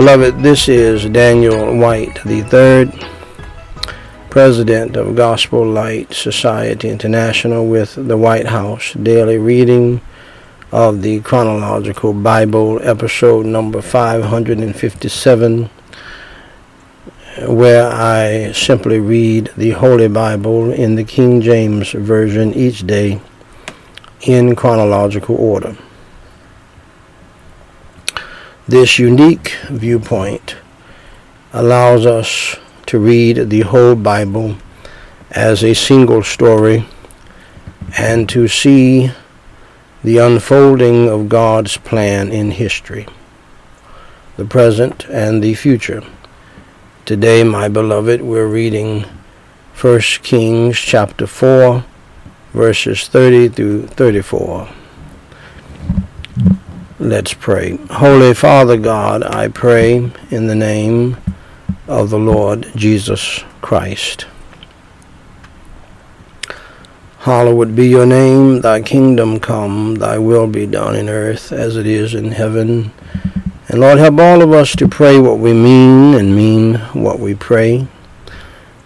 Beloved, this is Daniel Whyte the third President of Gospel Light Society International, with the Whyte House Daily Reading of the Chronological Bible, episode number 557, where I simply read the Holy Bible in the King James Version each day in chronological order. This unique viewpoint allows us to read the whole Bible as a single story and to see the unfolding of God's plan in history, the present and the future. Today, my beloved, we're reading 1 Kings chapter 4, verses 30 through 34. Let's pray. Holy Father God, I pray in the name of the Lord Jesus Christ. Hallowed be your name, thy kingdom come, thy will be done in earth as it is in heaven. And Lord, help all of us to pray what we mean and mean what we pray.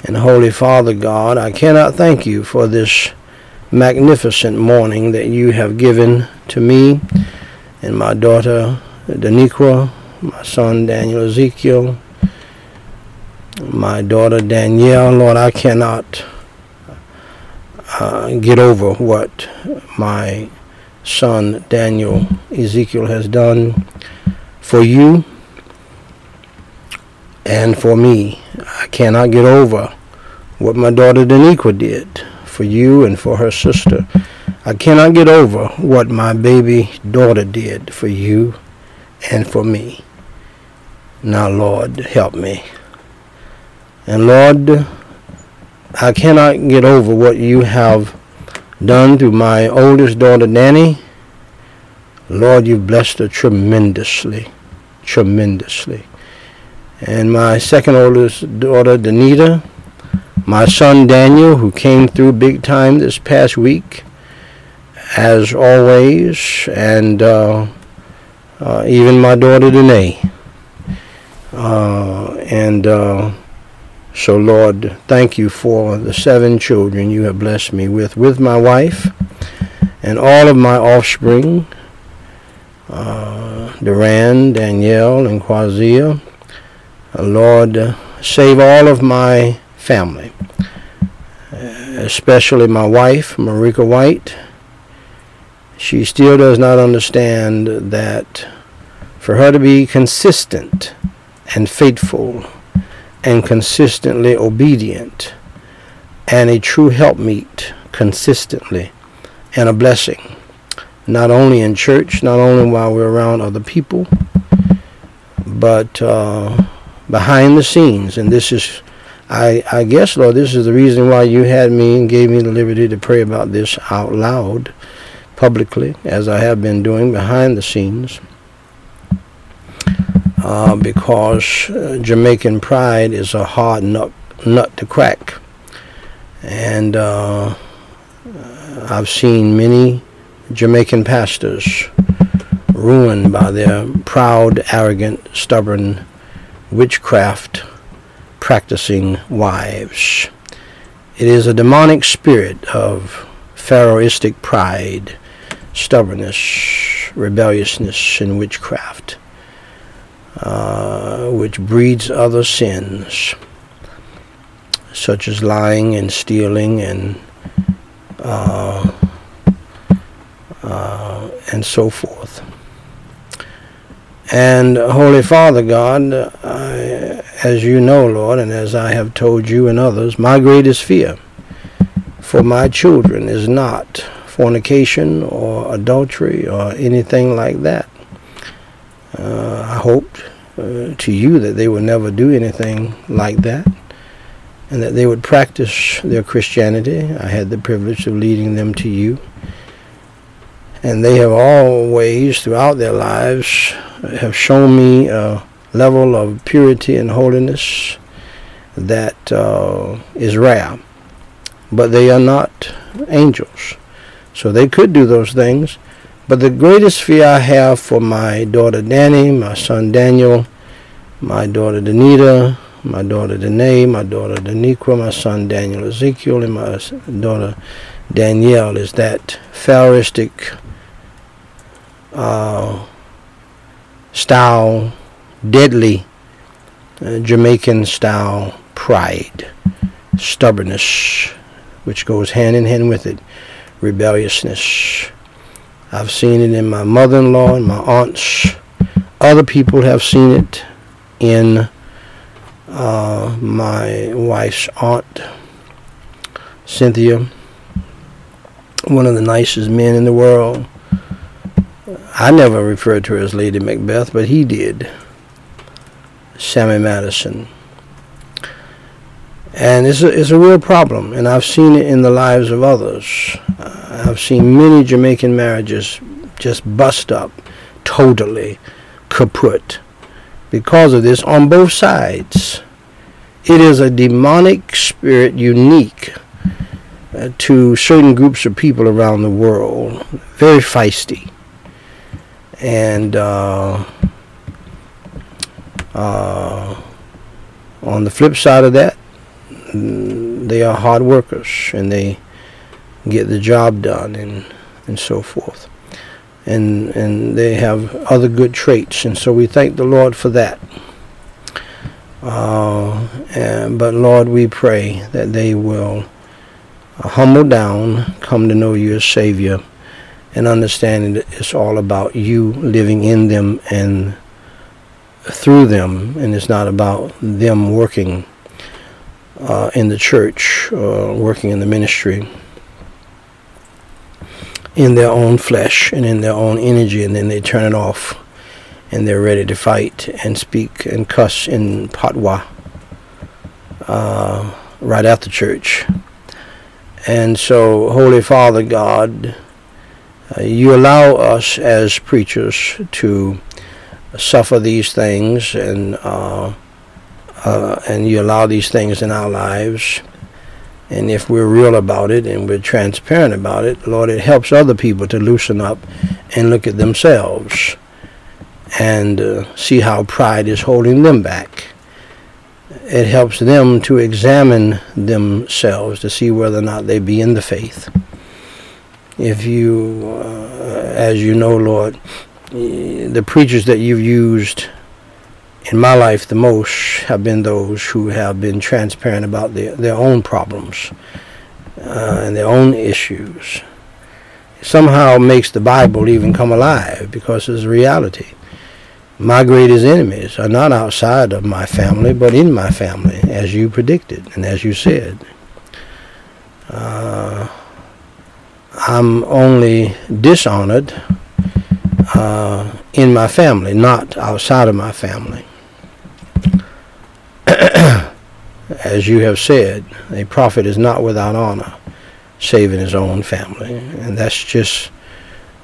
And Holy Father God, I cannot thank you for this magnificent morning that you have given to me and my daughter Daniqua, my son Daniel Ezekiel, my daughter Danielle. Lord, I cannot uh, get over what my son Daniel Ezekiel has done for you and for me. I cannot get over what my daughter Daniqua did for you and for her sister. I cannot get over what my baby daughter did for you and for me. Now, Lord, help me. And Lord, I cannot get over what you have done through my oldest daughter, Danny. Lord, you've blessed her tremendously, tremendously. And my second oldest daughter, Danita, my son, Daniel, who came through big time this past week as always, and uh, uh, even my daughter Danae. Uh, and uh, so, Lord, thank you for the seven children you have blessed me with, with my wife and all of my offspring, uh, Duran, Danielle, and Quazia. Lord, save all of my family, especially my wife, Meriqua Whyte, she still does not understand that for her to be consistent and faithful and consistently obedient and a true helpmeet consistently and a blessing, not only in church, not only while we're around other people, but uh, behind the scenes. And this is, I, I guess, Lord, this is the reason why you had me and gave me the liberty to pray about this out loud publicly, as I have been doing behind the scenes, uh, because uh, Jamaican pride is a hard nut, nut to crack. And uh, I've seen many Jamaican pastors ruined by their proud, arrogant, stubborn, witchcraft practicing wives. It is a demonic spirit of Pharaohistic pride stubbornness, rebelliousness, and witchcraft, uh, which breeds other sins, such as lying and stealing and uh, uh, and so forth. And Holy Father God, I, as you know, Lord, and as I have told you and others, my greatest fear for my children is not fornication or adultery or anything like that. Uh, I hoped uh, to you that they would never do anything like that and that they would practice their Christianity. I had the privilege of leading them to you. And they have always, throughout their lives, have shown me a level of purity and holiness that uh, is rare. But they are not angels. So they could do those things. But the greatest fear I have for my daughter Danny, my son Daniel, my daughter Danita, my daughter Danae, my daughter Daniqua, my son Daniel Ezekiel, and my daughter Danielle is that Pharistic uh, style, deadly uh, Jamaican style pride, stubbornness, which goes hand in hand with it, rebelliousness. I've seen it in my mother-in-law and my aunts. Other people have seen it in uh, my wife's aunt, Cynthia, one of the nicest men in the world. I never referred to her as Lady Macbeth, but he did. Sammy Madison. And it's a, it's a real problem, and I've seen it in the lives of others. Uh, I've seen many Jamaican marriages just bust up, totally kaput, because of this on both sides. It is a demonic spirit unique uh, to certain groups of people around the world, very feisty. And uh, uh, on the flip side of that, they are hard workers and they get the job done and, and so forth. And, and they have other good traits. And so we thank the Lord for that. Uh, and, but Lord, we pray that they will uh, humble down, come to know you as Savior, and understanding that it's all about you living in them and through them, and it's not about them working uh, in the church, uh, working in the ministry, in their own flesh and in their own energy, and then they turn it off, and they're ready to fight and speak and cuss in patois uh, right after church. And so, Holy Father God, uh, you allow us as preachers to suffer these things and uh, uh, and you allow these things in our lives and if we're real about it and we're transparent about it lord it helps other people to loosen up and look at themselves and uh, see how pride is holding them back. It helps them to examine themselves to see whether or not they be in the faith. If you uh, as you know lord the preachers that you've used in my life the most have been those who have been transparent about their, their own problems uh, and their own issues. It somehow makes the Bible even come alive because it's a reality. My greatest enemies are not outside of my family, but in my family, as you predicted and as you said. Uh, I'm only dishonored uh, in my family, not outside of my family. As you have said, a prophet is not without honor, save in his own family. And that's just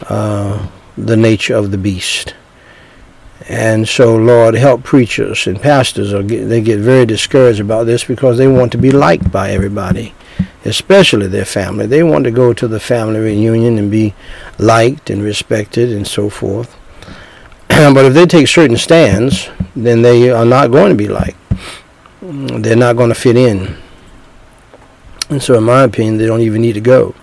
uh, the nature of the beast. And so, Lord, help preachers and pastors. They get very discouraged about this because they want to be liked by everybody especially their family. They want to go to the family reunion and be liked and respected and so forth. but if they take certain stands, then they are not going to be liked. They're not going to fit in. And so, in my opinion, they don't even need to go.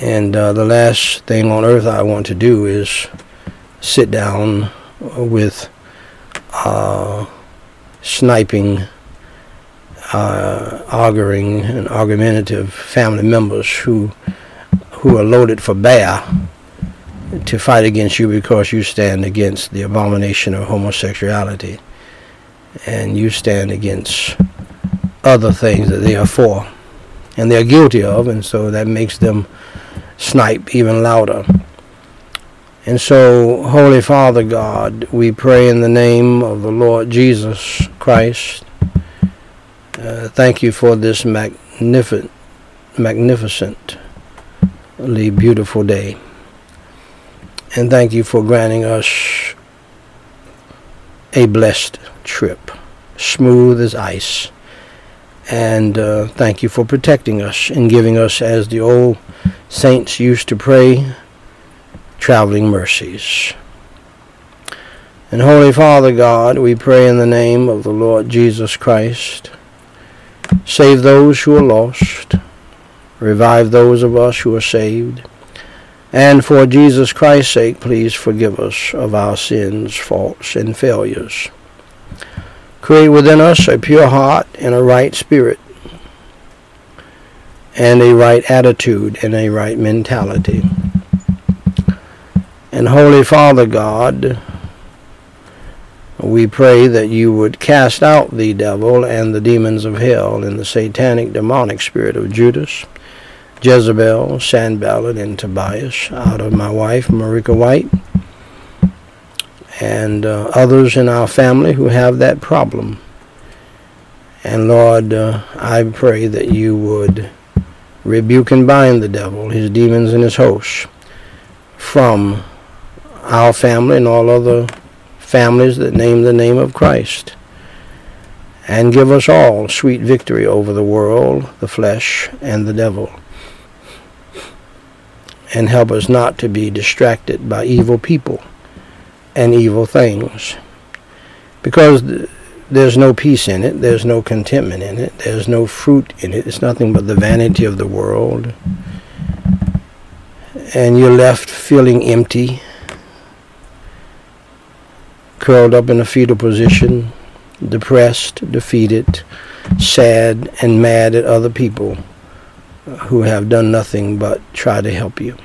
And uh, the last thing on earth I want to do is sit down with uh, sniping uh, arguing and argumentative family members who who are loaded for bear to fight against you because you stand against the abomination of homosexuality and you stand against other things that they are for and they're guilty of and so that makes them snipe even louder and so holy father god we pray in the name of the lord jesus christ uh, thank you for this magnificent, magnificently beautiful day. And thank you for granting us a blessed trip, smooth as ice. And uh, thank you for protecting us and giving us, as the old saints used to pray, traveling mercies. And Holy Father God, we pray in the name of the Lord Jesus Christ. Save those who are lost. Revive those of us who are saved. And for Jesus Christ's sake, please forgive us of our sins, faults, and failures. Create within us a pure heart and a right spirit, and a right attitude and a right mentality. And Holy Father God, we pray that you would cast out the devil and the demons of hell and the satanic demonic spirit of Judas Jezebel, Sanballat, and Tobias out of my wife, Meriqua Whyte, and uh, others in our family who have that problem. And Lord, uh, I pray that you would rebuke and bind the devil, his demons, and his hosts from our family and all other families that name the name of Christ. And give us all sweet victory over the world, the flesh, and the devil and help us not to be distracted by evil people and evil things. Because there's no peace in it, there's no contentment in it, there's no fruit in it. It's nothing but the vanity of the world. And you're left feeling empty, curled up in a fetal position, depressed, defeated, sad, and mad at other people who have done nothing but try to help you.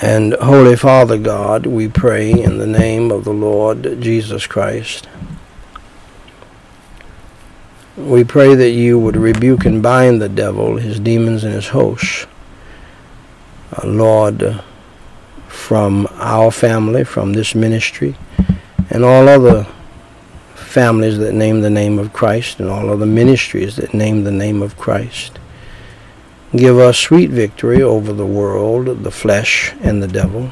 And Holy Father God, we pray in the name of the Lord Jesus Christ. We pray that you would rebuke and bind the devil, his demons, and his hosts. Uh, Lord, from our family, from this ministry, and all other families that name the name of Christ and all other ministries that name the name of Christ. Give us sweet victory over the world, the flesh, and the devil.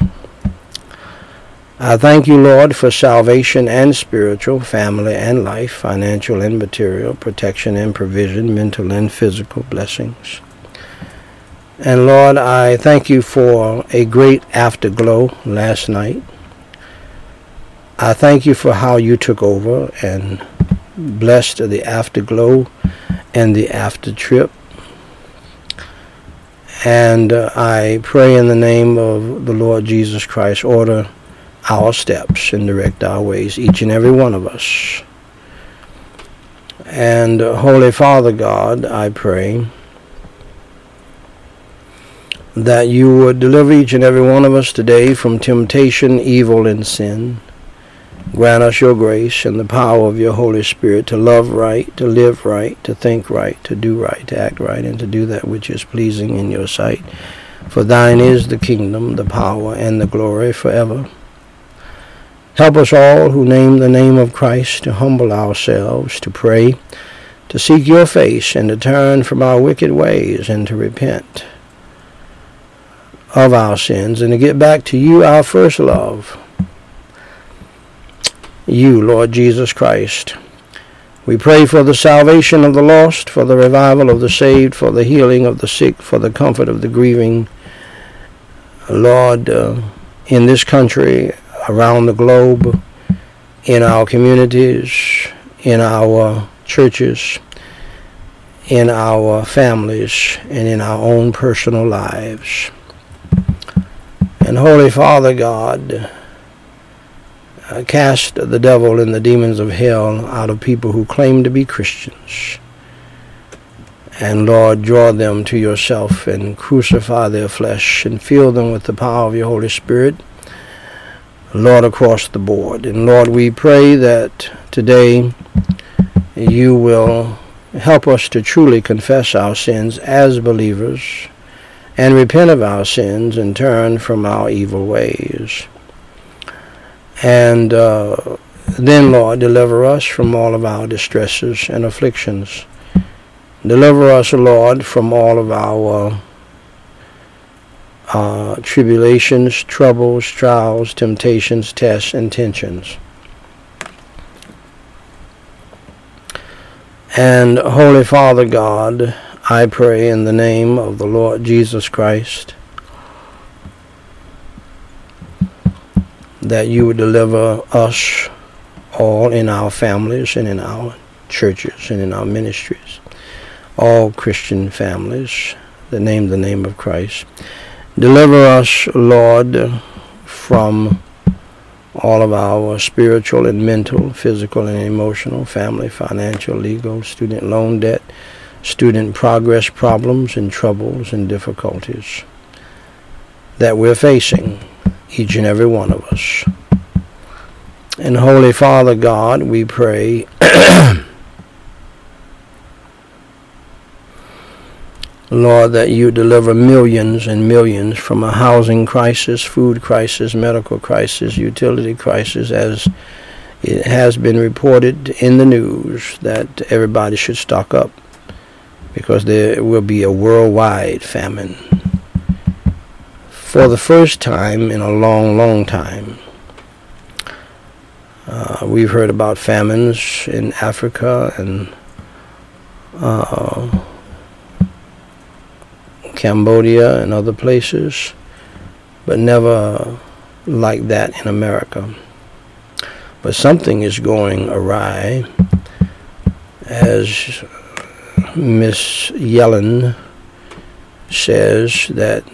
I thank you, Lord, for salvation and spiritual, family and life, financial and material, protection and provision, mental and physical blessings. And Lord, I thank you for a great afterglow last night. I thank you for how you took over and blessed the afterglow and the after trip. And uh, I pray in the name of the Lord Jesus Christ, order our steps and direct our ways, each and every one of us. And uh, Holy Father God, I pray that you would deliver each and every one of us today from temptation, evil, and sin. Grant us your grace and the power of your Holy Spirit to love right, to live right, to think right, to do right, to act right, and to do that which is pleasing in your sight. For thine is the kingdom, the power, and the glory forever. Help us all who name the name of Christ to humble ourselves, to pray, to seek your face, and to turn from our wicked ways, and to repent of our sins, and to get back to you, our first love you, Lord Jesus Christ. We pray for the salvation of the lost, for the revival of the saved, for the healing of the sick, for the comfort of the grieving. Lord, uh, in this country, around the globe, in our communities, in our churches, in our families, and in our own personal lives. And Holy Father God, Uh, cast the devil and the demons of hell out of people who claim to be Christians. And Lord, draw them to yourself and crucify their flesh and fill them with the power of your Holy Spirit, Lord, across the board. And Lord, we pray that today you will help us to truly confess our sins as believers and repent of our sins and turn from our evil ways. And uh, then, Lord, deliver us from all of our distresses and afflictions. Deliver us, Lord, from all of our uh, tribulations, troubles, trials, temptations, tests, and tensions. And Holy Father God, I pray in the name of the Lord Jesus Christ that you would deliver us all in our families and in our churches and in our ministries, all Christian families that name the name of Christ. Deliver us, Lord, from all of our spiritual and mental, physical and emotional, family, financial, legal, student loan debt, student progress problems and troubles and difficulties that we're facing, each and every one of us. And Holy Father God, we pray Lord, that you deliver millions and millions from a housing crisis, food crisis, medical crisis, utility crisis, as it has been reported in the news that everybody should stock up because there will be a worldwide famine for the first time in a long, long time. Uh, we've heard about famines in Africa and uh, Cambodia and other places, but never like that in America. But something is going awry as Miss Yellen says that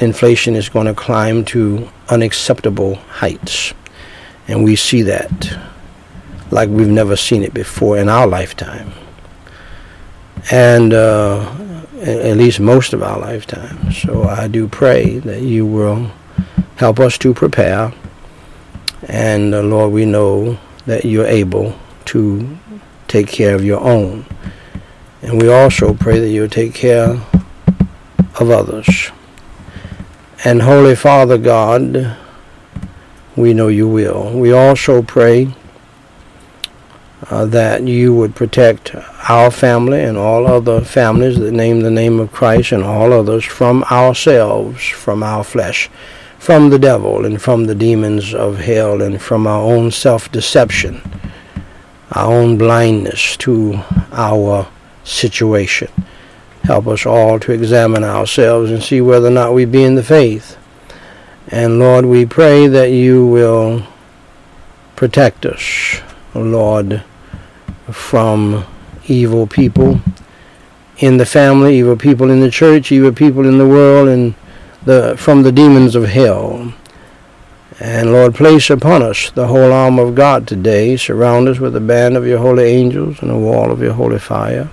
inflation is going to climb to unacceptable heights. And we see that like we've never seen it before in our lifetime. And uh, at least most of our lifetime. So I do pray that you will help us to prepare. And uh, Lord, we know that you're able to take care of your own. And we also pray that you'll take care of others. And Holy Father God, we know you will. We also pray uh, that you would protect our family and all other families that name the name of Christ and all others from ourselves, from our flesh, from the devil and from the demons of hell and from our own self-deception, our own blindness to our situation. Help us all to examine ourselves and see whether or not we be in the faith. And Lord, we pray that you will protect us, Lord, from evil people in the family, evil people in the church, evil people in the world, and the from the demons of hell. And Lord, place upon us the whole arm of God today. Surround us with a band of your holy angels and a wall of your holy fire.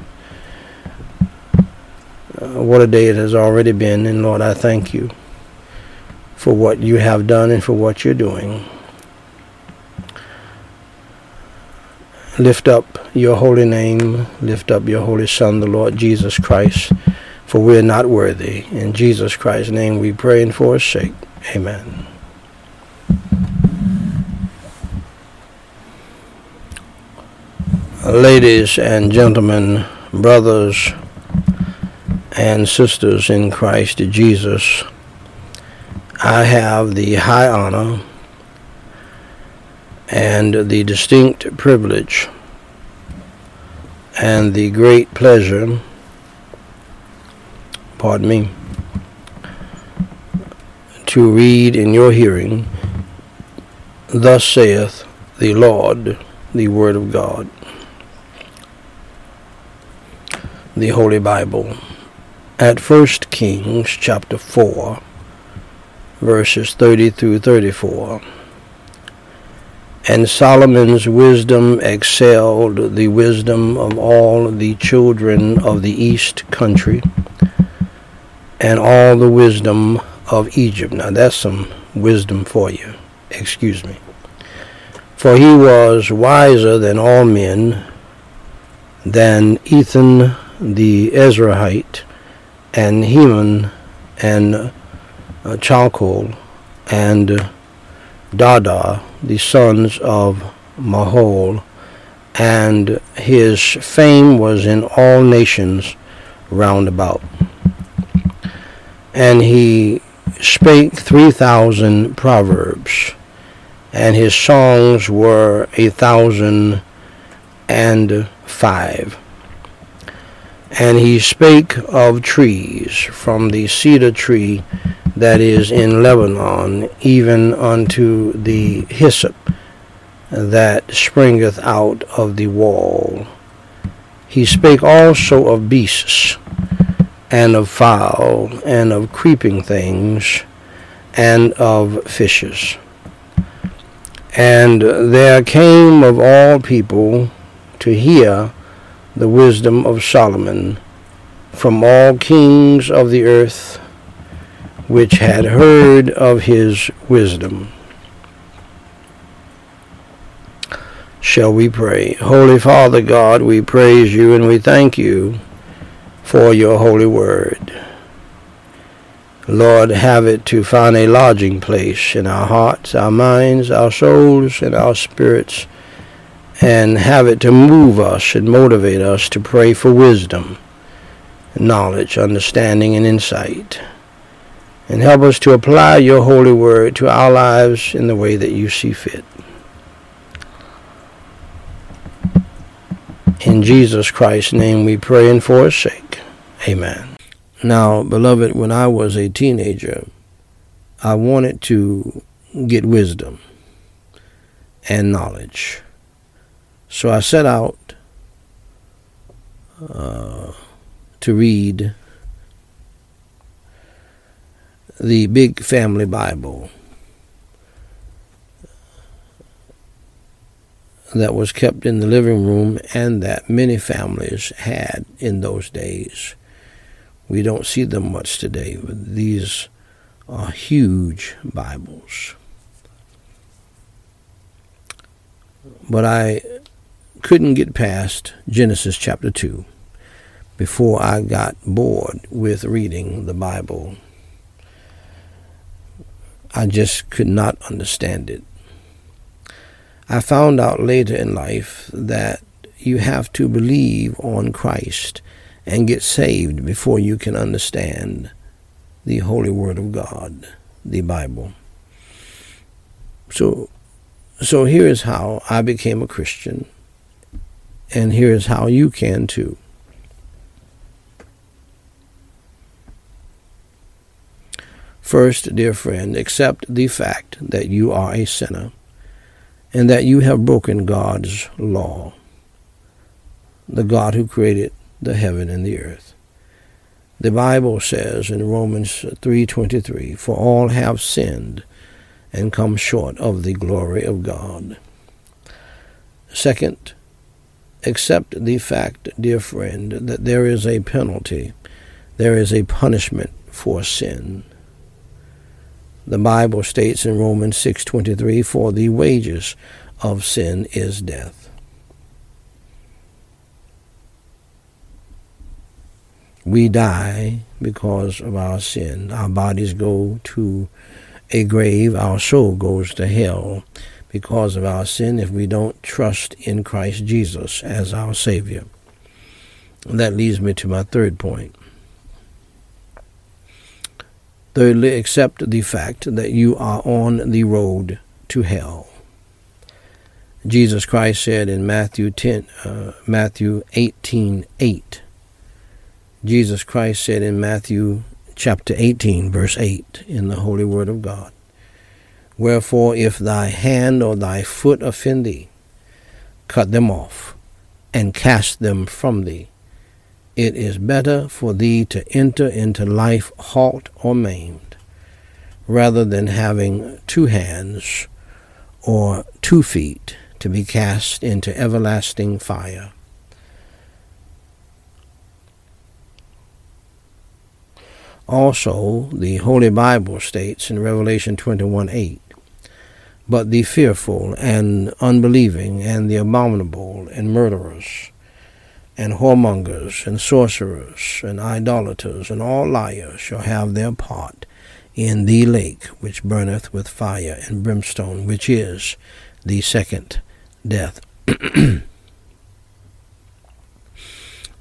Uh, what a day it has already been, and Lord, I thank you for what you have done and for what you're doing. Lift up your holy name. Lift up your holy Son, the Lord Jesus Christ, for we're not worthy. In Jesus Christ's name we pray and for his sake. Amen. Ladies and gentlemen, brothers and sisters in Christ Jesus, I have the high honor and the distinct privilege and the great pleasure, pardon me, to read in your hearing, Thus saith the Lord, the Word of God, the Holy Bible, at First Kings chapter 4, verses 30 through 34. And Solomon's wisdom excelled the wisdom of all the children of the east country, and all the wisdom of Egypt. Now that's some wisdom for you. Excuse me. For he was wiser than all men, than Ethan the Ezrahite, and Heman, and uh, Chalcol, and Darda, the sons of Mahol, and his fame was in all nations round about. And he spake three thousand proverbs, and his songs were a thousand and five. And he spake of trees, from the cedar tree that is in Lebanon, even unto the hyssop that springeth out of the wall. He spake also of beasts, and of fowl, and of creeping things, and of fishes. And there came of all people to hear the wisdom of Solomon from all kings of the earth which had heard of his wisdom. Shall we pray? Holy Father God, we praise you and we thank you for your holy word. Lord, have it to find a lodging place in our hearts, our minds, our souls, and our spirits, and have it to move us and motivate us to pray for wisdom, knowledge, understanding, and insight and help us to apply your holy word to our lives in the way that you see fit. In Jesus Christ's name we pray and for his sake. Amen. Now, beloved, when I was a teenager, I wanted to get wisdom and knowledge. So I set out uh, to read the Big Family Bible that was kept in the living room and that many families had in those days. We don't see them much today, but these are huge Bibles. But I couldn't get past Genesis chapter 2 before I got bored with reading the Bible I just could not understand it. I found out later in life that you have to believe on Christ and get saved before you can understand the Holy Word of God, the Bible. So, so here is how I became a Christian, and here is how you can too. First, dear friend, accept the fact that you are a sinner and that you have broken God's law, the God who created the heaven and the earth. The Bible says in Romans 3:23, "For all have sinned and come short of the glory of God." Second, accept the fact, dear friend, that there is a penalty, there is a punishment for sin. The Bible states in Romans 6:23, "For the wages of sin is death." We die because of our sin. Our bodies go to a grave, our soul goes to hell because of our sin if we don't trust in Christ Jesus as our Savior. And that leads me to my third point. Thirdly, accept the fact that you are on the road to hell. Jesus Christ said in Matthew 10, uh, Matthew 18, 8. Jesus Christ said in Matthew chapter 18, verse 8, in the Holy Word of God, Wherefore, if thy hand or thy foot offend thee, cut them off, and cast them from thee. It is better for thee to enter into life halt or maimed, rather than having two hands or two feet to be cast into everlasting fire. Also, the Holy Bible states in Revelation 21 8, But the fearful and unbelieving and the abominable and murderers and whoremongers, and sorcerers, and idolaters, and all liars shall have their part in the lake which burneth with fire and brimstone, which is the second death.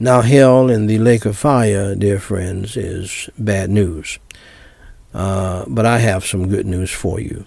now, hell and the lake of fire, dear friends, is bad news. Uh, but I have some good news for you.